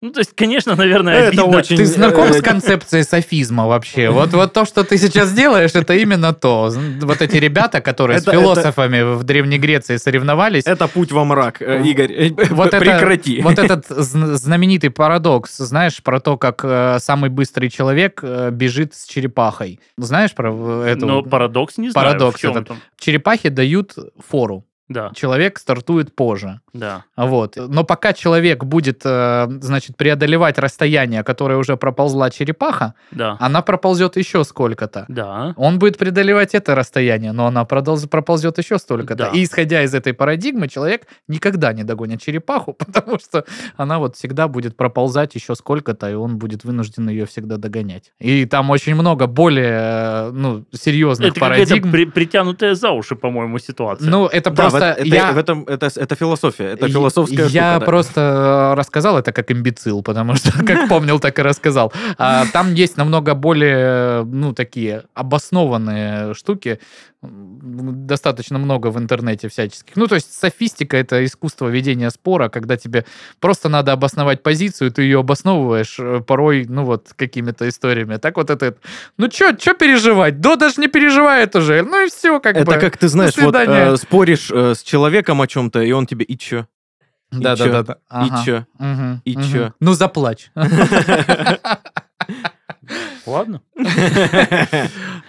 Ну, то есть, конечно, наверное, Это обидно. очень- Ты знаком с э, концепцией софизма вообще? Вот, вот то, что ты сейчас делаешь, это именно то. Вот эти ребята, которые Это- с философами в Древней Греции соревновались, Это путь во мрак, э, Игорь. э, вот это- Прекрати. вот этот зн- знаменитый парадокс, знаешь, про то, как э, самый быстрый человек э, бежит с черепахой. Знаешь про э, эту? Но парадокс не знаю. Парадокс в чем этот. там. Черепахе дают фору. Да, человек стартует позже. да. Вот. Но пока человек будет, э, значит, преодолевать расстояние, которое уже проползла черепаха, Да. она проползет еще сколько-то. Да. Он будет преодолевать это расстояние, но она продолж- проползет еще столько-то. Да. И исходя из этой парадигмы, человек никогда не догонит черепаху, потому что она вот всегда будет проползать еще сколько-то, и он будет вынужден ее всегда догонять. И там очень много более, э, ну, серьезных Это парадигм. при- притянутая за уши, по-моему, ситуация. Ну, это Да, просто... в это, я... в этом, это, это философия, это философская Я штука. да. просто э, рассказал это как имбецил, потому что как помнил, так и рассказал. А там есть намного более, ну, такие обоснованные штуки, достаточно много в интернете всяческих. Ну, то есть софистика — это искусство ведения спора, когда тебе просто надо обосновать позицию, ты ее обосновываешь э, порой, ну, вот, какими-то историями. Так вот это, ну, что чё переживать? Да даже не переживает уже. Ну, и все, как Это бы. как ты знаешь, вот э, споришь э, с человеком о чем-то, и он тебе и чё? И чё? Да-да-да. И Ага. чё? И чё? Ну, заплачь. Ладно.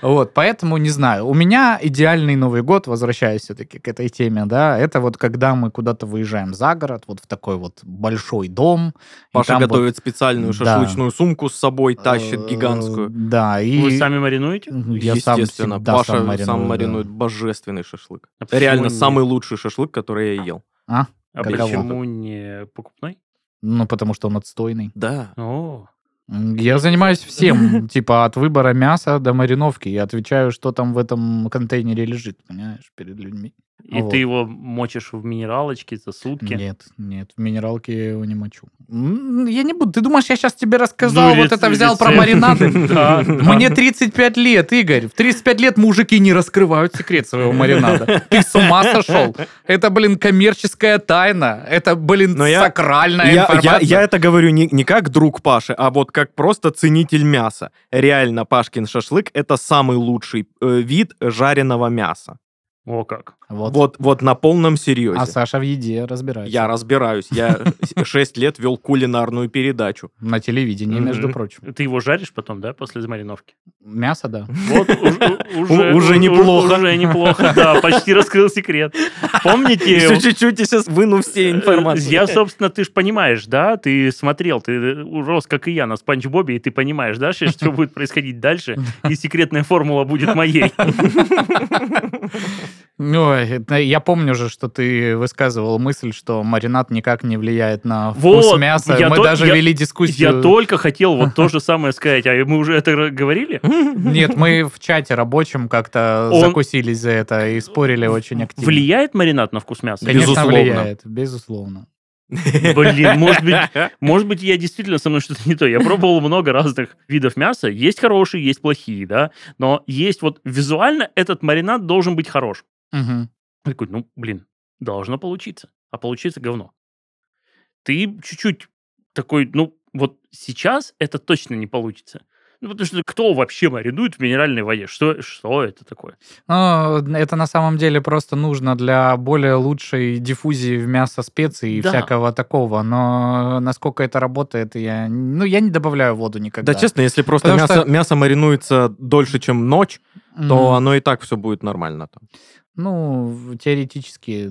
Вот, поэтому не знаю. У меня идеальный Новый год, возвращаясь все-таки к этой теме, да, это вот когда мы куда-то выезжаем за город, вот в такой вот большой дом. Паша там вот, готовит специальную Да. шашлычную сумку с собой, тащит э, гигантскую. Да, и... Вы сами маринуете? Ну, Я сам Естественно, всегда Паша сам сам мариную, маринует, да. божественный шашлык. А Реально не- самый лучший шашлык, который я ел. А Каково? почему не покупной? Ну, потому что он отстойный. Да. О, Я занимаюсь всем, типа от выбора мяса до мариновки. Я отвечаю, что там в этом контейнере лежит, понимаешь, перед людьми. И Вот. ты его мочишь в минералочке за сутки? Нет, нет, в минералке я его не мочу. Я не буду. Ты думаешь, я сейчас тебе рассказал, Ну, вот это взял про рецепт. маринады? Да, да. Мне 35 лет, Игорь. В 35 лет мужики не раскрывают секрет своего маринада. Ты с ума сошел? Это, блин, коммерческая тайна. Это, блин, сакральная Я, я, информация. я это говорю не, не как друг Паши, а вот как просто ценитель мяса. Реально, Пашкин шашлык — это самый лучший э, вид жареного мяса. О, как. Вот. Вот, вот на полном серьезе. А Саша в еде разбирается. Я разбираюсь. Я 6 лет вел кулинарную передачу. На телевидении, между прочим. Ты его жаришь потом, да, после замариновки? Мясо, да. Вот уже, неплохо. Уже неплохо, да, почти раскрыл секрет. Помните, Еще чуть-чуть, и сейчас выну все информацию. Э, Я, собственно, ты же понимаешь, да, ты смотрел, ты рос, как и я, на Спанч Бобе, и ты понимаешь, да, что будет происходить дальше, и секретная формула будет моей. Ой, это- я помню же, что ты высказывал мысль, что маринад никак не влияет на вкус Вот, мяса. я Мы то- даже я- вели дискуссию. Я только хотел вот то же самое сказать, а мы уже это говорили? Нет, мы в чате рабочем как-то Он- закусились за это и спорили очень активно. Влияет маринад на вкус мяса? Конечно, Безусловно. влияет, безусловно. Блин, может быть, может быть, я действительно со мной что-то не то. Я пробовал много разных видов мяса. Есть хорошие, есть плохие, да. Но есть вот визуально этот маринад должен быть хорош. Я такой, ну, блин, должно получиться. А получится говно. Ты чуть-чуть такой, ну, вот сейчас это точно не получится. Ну, потому что кто вообще маринует в минеральной воде? Что, что это такое? Ну, это на самом деле просто нужно для более лучшей диффузии в мясо специй и Да. всякого такого. Но насколько это работает, я... Ну, я не добавляю воду никогда. Да, честно, если просто Потому мясо, что- мясо маринуется дольше, чем ночь, Мгм. то оно и так все будет нормально. там. Ну, теоретически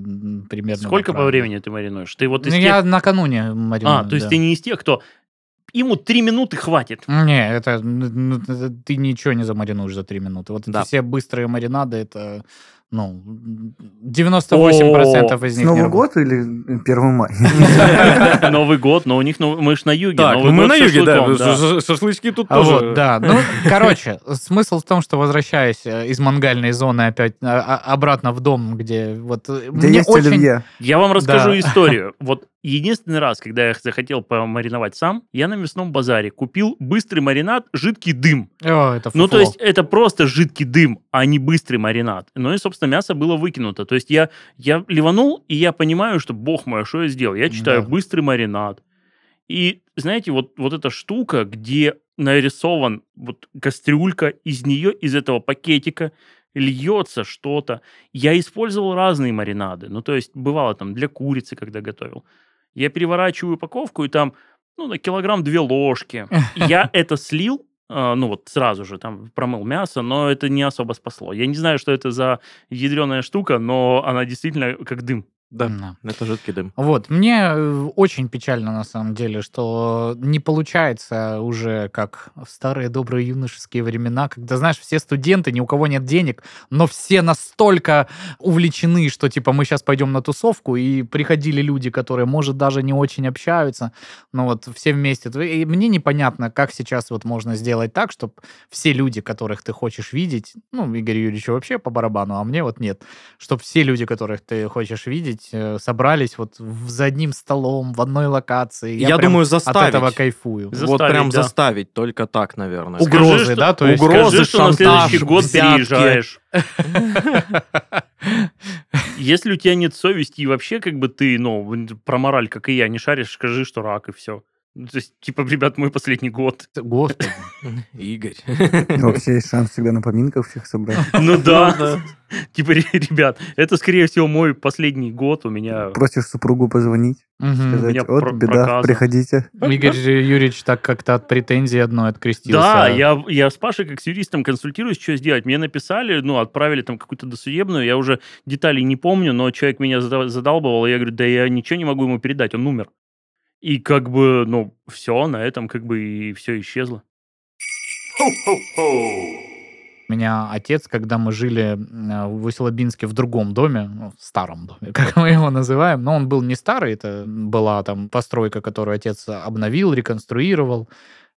примерно. Сколько по времени ты маринуешь? Ты вот из Ну, тех- я накануне мариную. А, то есть да. ты не из тех, кто... Ему три минуты хватит. Не, это ты ничего не замаринуешь за три минуты. Вот Да. эти все быстрые маринады, это, ну, 98% из С них Новый год или 1 мая? Новый год, но у них, мы ж на юге. Так, мы на юге, да, шашлычки тут А тоже. да. Ну, короче, смысл в том, что возвращаясь э, из мангальной зоны опять а, а, обратно в дом, где вот э, Где есть оливье. Я вам расскажу историю. Вот единственный раз, когда я захотел помариновать сам, я на мясном базаре купил быстрый маринад, жидкий дым. О, это Ну, то есть это просто жидкий дым, а не быстрый маринад. Ну и, собственно, мясо было выкинуто. То есть я, я ливанул, и я понимаю, что, бог мой, а что я сделал? Я читаю Да. быстрый маринад. И, знаете, вот, вот эта штука, где нарисован вот кастрюлька, из нее, из этого пакетика льется что-то. Я использовал разные маринады. Ну, то есть, бывало там для курицы, когда готовил. Я переворачиваю упаковку, и там, ну, на килограмм две ложки. Я это слил, ну вот сразу же там промыл мясо, но это не особо спасло. Я не знаю, что это за ядреная штука, но она действительно как дым. Да, Да. это жидкий дым. Вот, мне э, очень печально на самом деле, что не получается уже как в старые добрые юношеские времена, когда, знаешь, все студенты, ни у кого нет денег, но все настолько увлечены, что типа мы сейчас пойдем на тусовку, и приходили люди, которые, может, даже не очень общаются, но вот все вместе. И мне непонятно, как сейчас вот можно сделать так, чтобы все люди, которых ты хочешь видеть, ну, Игорь Юрьевич вообще по барабану, а мне вот нет, чтобы все люди, которых ты хочешь видеть, э, собрались вот за одним столом, в одной локации. Я, прям думаю, от заставить. этого кайфую. вот Заставить, прям да. заставить, только так, наверное. Угро- Угрозы, что- да, то есть угрозы, Скажи, что на шантаж, следующий год взятки. переезжаешь. Если у тебя нет совести и вообще как бы ты, ну, про мораль, как и я, не шаришь, скажи, что рак и все. То есть, типа, ребят, мой последний год. Господи. Игорь. Вообще есть шанс всегда на поминках всех собрать. Ну да. Типа, ре- ребят, это, скорее всего, мой последний год у меня. Просишь супругу позвонить, сказать, меня вот беда, проказа». приходите. Игорь Юрьевич так как-то от претензии одной открестился. Да, я, я с Пашей как с юристом консультируюсь, что сделать. Мне написали, ну, отправили там какую-то досудебную, я уже деталей не помню, но человек меня задалбывал, и я говорю, да я ничего не могу ему передать, он умер. И как бы, ну, все, на этом как бы и все исчезло. У меня отец, когда мы жили э, в Усть-Лабинске в другом доме, ну, в старом доме, как мы его называем, но он был не старый, это была там постройка, которую отец обновил, реконструировал.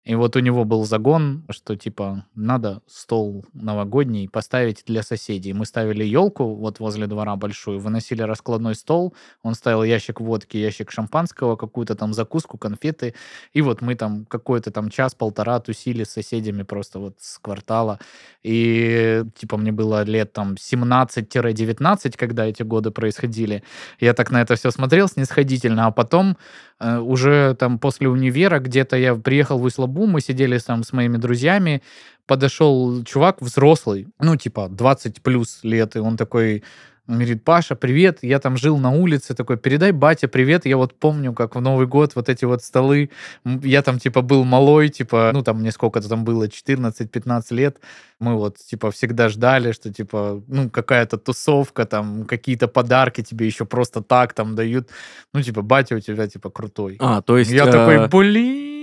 И вот у него был загон, что типа надо стол новогодний поставить для соседей. Мы ставили елку вот возле двора большую, выносили раскладной стол, он ставил ящик водки, ящик шампанского, какую-то там закуску, конфеты. И вот мы там какой-то там час-полтора тусили с соседями просто вот с квартала. И типа мне было лет там 17-19, когда эти годы происходили. Я так на это все смотрел снисходительно, а потом уже там после универа где-то я приехал в Услабу, мы сидели там с моими друзьями, подошел чувак взрослый, ну типа 20 плюс лет, и он такой он говорит, Паша, привет, я там жил на улице, такой, передай батя привет, я вот помню, как в Новый год вот эти вот столы, я там типа был малой, типа, ну там мне сколько-то там было, 14-15 лет, мы вот типа всегда ждали, что типа, ну какая-то тусовка, там какие-то подарки тебе еще просто так там дают, ну типа, батя у тебя типа крутой. А, то есть... я э, такой, блин.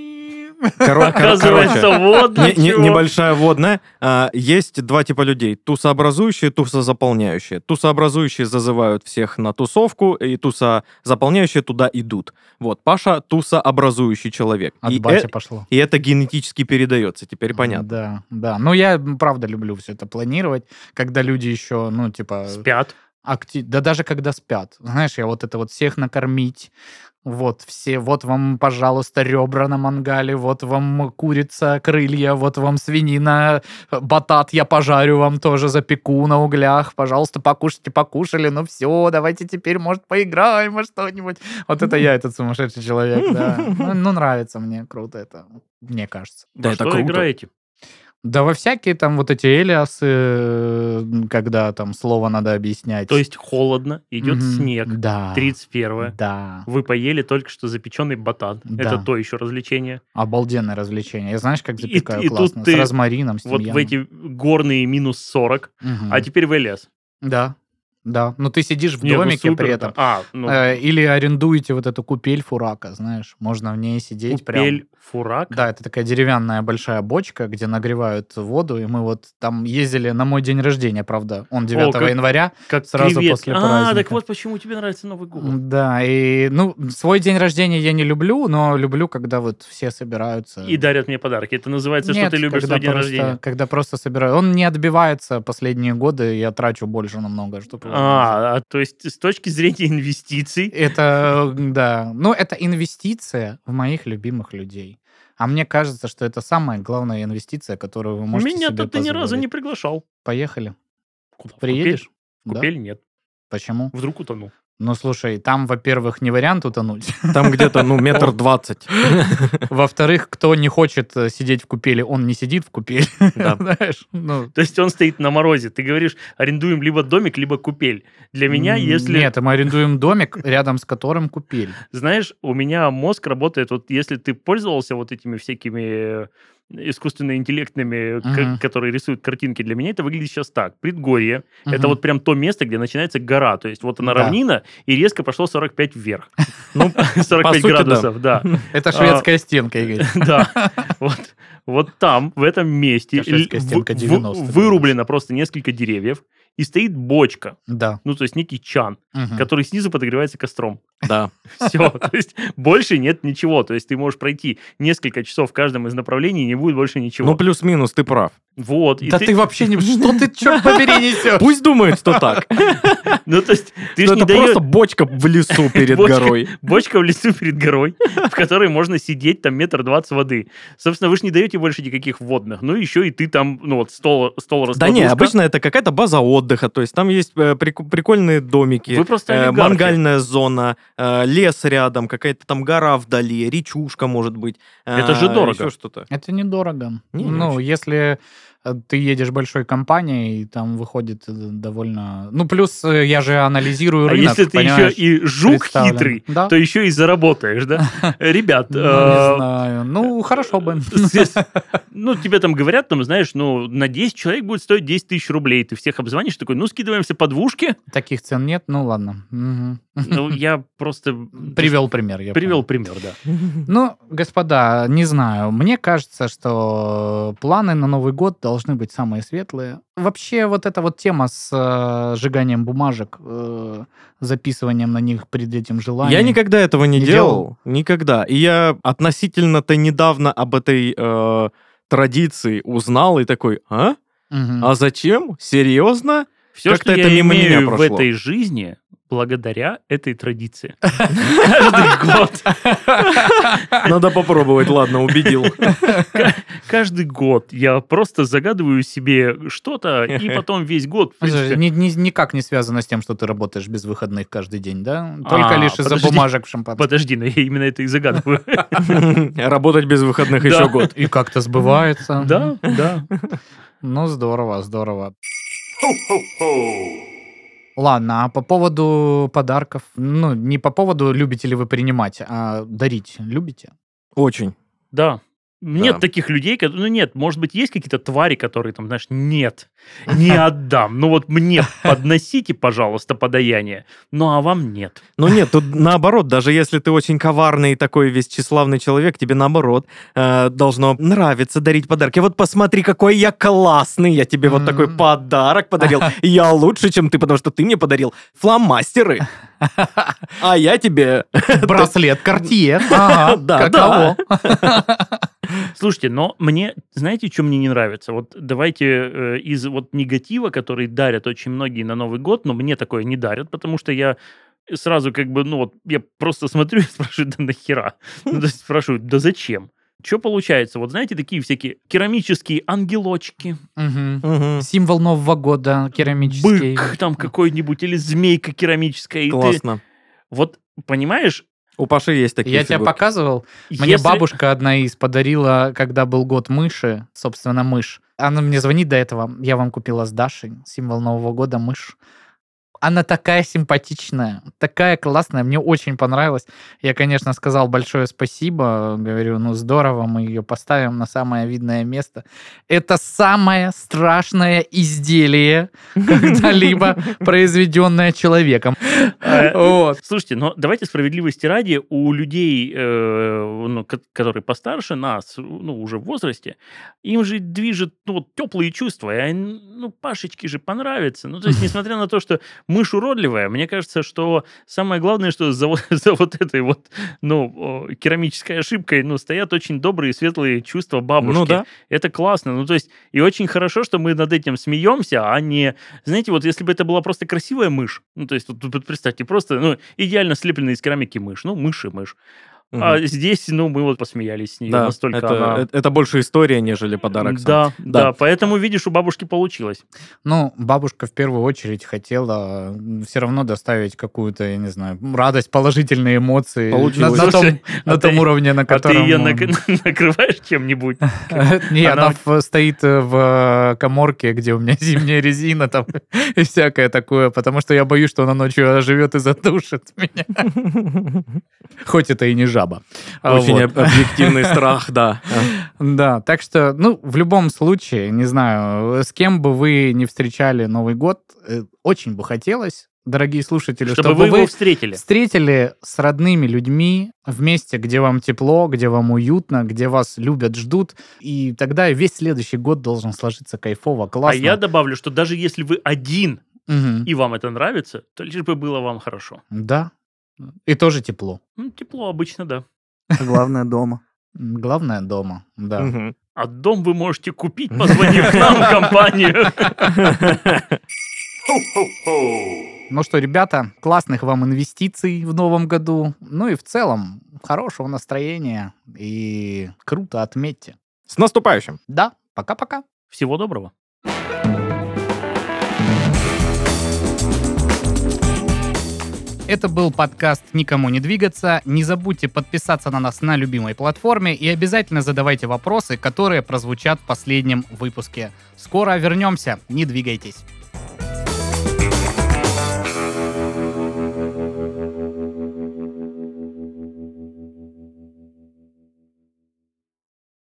Коро- коро- Оказывается, короче, вот не- не- небольшая водная. А, Есть два типа людей. Тусообразующие, тусозаполняющие. Тусообразующие зазывают всех на тусовку, и тусозаполняющие туда идут. Вот, Паша тусообразующий человек. От и, батя э- пошло. и это генетически передается, теперь понятно. Да, да. Ну, я правда люблю все это планировать, когда люди еще, ну, типа... Спят. акти- Да даже когда спят. Знаешь, я вот это вот всех накормить, вот все, вот вам, пожалуйста, ребра на мангале, вот вам курица, крылья, вот вам свинина, батат я пожарю вам тоже, запеку на углях, пожалуйста, покушайте, покушали, ну все, давайте теперь, может, поиграем во что-нибудь. Вот это я, этот сумасшедший человек, да. Ну, ну, нравится мне, круто это, мне кажется. Да, это что круто. играете? Да во всякие там вот эти элиасы, когда там слово надо объяснять. То есть холодно, идет Мгм. снег, Да. 31 Да. Вы поели только что запеченный батат. Да. Это то еще развлечение. Обалденное развлечение. Я знаешь, как И- запекаю и тут классно? ты С розмарином, с Вот в тимьяном. эти горные минус 40, Мгм. а теперь в лес. Да, да. Ну ты сидишь в Не, ну домике супер при это. этом. А, ну, Э, Или арендуете вот эту купель фурака, знаешь. Можно в ней сидеть прям. купель, фурак. Да, это такая деревянная большая бочка, где нагревают воду, и мы вот там ездили на мой день рождения, правда. Он 9 как- января. Как сразу креветки. после А, праздника. так вот почему тебе нравится Новый год. Да, и, ну, свой день рождения я не люблю, но люблю, когда вот все собираются. И дарят мне подарки. Это называется, что Нет, ты любишь свой день просто- рождения. Когда просто собираю. Он не отбивается последние годы, я трачу больше намного, чтобы... А, а, то есть с точки зрения инвестиций, Это, да. Ну, это инвестиция в моих любимых людей. А мне кажется, что это самая главная инвестиция, которую вы можете меня себе ты ни разу не приглашал. Поехали. Куда? В Приедешь? Купель? В Да? Купель нет. Почему? Вдруг утонул. Ну, слушай, там, во-первых, не вариант утонуть. Там где-то, ну, метр двадцать. Во-вторых, кто не хочет э, сидеть в купели, он не сидит в купели. Да. Знаешь, ну... То есть он стоит на морозе. Ты говоришь, арендуем либо домик, либо купель. Для меня, если... Нет, мы арендуем домик, рядом с которым купель. Знаешь, у меня мозг работает, вот если ты пользовался вот этими всякими искусственно-интеллектными, к- Мгм. которые рисуют картинки, для меня это выглядит сейчас так. Предгорье. Это Мгм. вот прям то место, где начинается гора. То есть вот она Да. равнина, и резко пошло 45 вверх. Ну, 45 сути, да. градусов, да. Это шведская стенка, Игорь. Да. Вот, вот там, в этом месте, Это шведская л- стенка в- 90-х, вырублено просто несколько деревьев, и стоит бочка, Да. ну, то есть некий чан, Мгм. который снизу подогревается костром. Да. Все, то есть больше нет ничего. То есть ты можешь пройти несколько часов в каждом из направлений, и не будет больше ничего. Ну, плюс-минус, ты прав. вот. Да ты вообще не... Что ты, черт побери, несешь? Пусть думает, что так. Ну, то есть ты же не это просто бочка в лесу перед горой. Бочка в лесу перед горой, в которой можно сидеть там метр двадцать воды. Собственно, вы же не даете больше никаких водных. Ну, еще и ты там, ну, вот стол, стол Да не, обычно это какая-то база отдыха, то есть там есть э, прик- прикольные домики, Вы просто э, олигархи. мангальная зона, э, лес рядом, какая-то там гора вдали, речушка, может быть. э, Это же дорого. Еще что-то. Это недорого. Не, не ну, очень. если ты едешь большой компанией, и там выходит э, довольно... Ну, плюс э, я же анализирую А рынок, если ты еще и жук хитрый, Да? то еще и заработаешь, да? Ребят, Ну, э, не знаю. Ну, хорошо бы. Ну, тебе там говорят, там, знаешь, ну, на 10 человек будет стоить 10 тысяч рублей. Ты всех обзвонишь, такой, ну, скидываемся по двушке. Таких цен нет, ну ладно. Ну, я просто... Привел пример. я Привел пример, да. Ну, господа, не знаю. Мне кажется, что планы на Новый год должны быть самые светлые. Вообще, вот эта вот тема с э, сжиганием бумажек, э, записыванием на них перед этим желанием. Я никогда этого не, Не делал. делал? Никогда. И я относительно-то недавно об этой э, традиции узнал и такой, а? Мгм. А зачем? Серьезно? Все, Как-то что это я мимо меня имею в прошло. этой жизни, благодаря этой традиции. Каждый год, Надо попробовать, ладно, убедил. каждый год я просто загадываю себе что-то, и потом весь год, никак не связано с тем, что ты работаешь без выходных каждый день, да? Только А, лишь из-за бумажек в шампанском. Подожди, но я именно это и загадываю. Работать без выходных еще год. И как-то сбывается. Да, да. Ну, здорово, здорово. Ладно, а по поводу подарков, ну, не по поводу любите ли вы принимать, а дарить любите? Очень. Да. Нет Да. таких людей, которые... Ну, нет, может быть, есть какие-то твари, которые там, знаешь, нет, не отдам. Ну, вот мне подносите, пожалуйста, подаяние. Ну, а вам нет. Ну нет, тут наоборот, даже если ты очень коварный и такой весь тщеславный человек, тебе наоборот э, должно нравиться дарить подарки. Вот посмотри, какой я классный, я тебе вот такой подарок подарил. Я лучше, чем ты, потому что ты мне подарил фломастеры, а я тебе... Браслет. Ага, Да, каково? Слушайте, но мне, знаете, что мне не нравится? Вот давайте э, из вот негатива, который дарят очень многие на Новый год, но мне такое не дарят, потому что я сразу как бы, ну вот, я просто смотрю и спрашиваю, да нахера? Ну, то есть спрашиваю, да зачем? Что получается? Вот знаете, такие всякие керамические ангелочки, Мгм. Мгм. Символ Нового года керамический. бык там какой-нибудь или змейка керамическая. и ты- Классно. вот, понимаешь, У Паши есть такие Я тебе фигурки. показывал. Мне если- бабушка одна из подарила, когда был год мыши, собственно, мышь. Она мне звонит до этого. Я вам купила с Дашей символ Нового года мышь. Она такая симпатичная, такая классная, мне очень понравилось. Я, конечно, сказал большое спасибо, говорю, ну здорово, мы ее поставим на самое видное место. Это самое страшное изделие, когда-либо произведенное человеком. Э. Слушайте, но давайте справедливости ради, у людей, э, ну, ко- которые постарше нас, ну, уже в возрасте, им же движет, ну, теплые чувства. И, ну, Пашечке же понравится. Ну, то есть, несмотря на то, что мышь уродливая, мне кажется, что самое главное, что за, вот- за вот этой вот, ну, керамической ошибкой, ну, стоят очень добрые, светлые чувства бабушки. Ну да. Это классно. Ну, то есть, и очень хорошо, что мы над этим смеемся, а не... Знаете, вот если бы это была просто красивая мышь, ну, то есть, вот, вот представьте, просто, ну, идеально слепленная из керамики мышь, ну, мышь и мышь. А Мгм. здесь, ну, мы вот посмеялись с нее, Да, настолько это, она... это- это больше история, нежели подарок. сам. Да, да, Да. поэтому, видишь, у бабушки получилось. Ну, бабушка в первую очередь хотела все равно доставить какую-то, я не знаю, радость, положительные эмоции на, Получилось. на том, Слушай, на а том ты- уровне, на А ты котором... ее он- накрываешь чем-нибудь? Не, Она- стоит э, в коморке, где у меня зимняя резина там и всякое такое, потому что я боюсь, что она ночью оживет и задушит меня. Хоть это и не жаба. А Очень вот. об- объективный страх, да. Да, так что, ну, в любом случае, не знаю, с кем бы вы не встречали Новый год, э, очень бы хотелось, дорогие слушатели, Чтобы, чтобы, вы его встретили. встретили с родными людьми в месте, где вам тепло, где вам уютно, где вас любят, ждут, и тогда весь следующий год должен сложиться кайфово, классно. А я добавлю, что даже если вы один, Мгм. и вам это нравится, то лишь бы было вам хорошо. Да, и тоже тепло. Ну, тепло обычно, да. Главное дома. Главное дома, да. А дом вы можете купить, позвонив к нам в компанию. Ну что, ребята, классных вам инвестиций в новом году. Ну и в целом, хорошего настроения. И круто отметьте. С наступающим! Да, пока-пока. Всего доброго. Это был подкаст «Никому не двигаться». Не забудьте подписаться на нас на любимой платформе и обязательно задавайте вопросы, которые прозвучат в последнем выпуске. Скоро вернемся, не двигайтесь.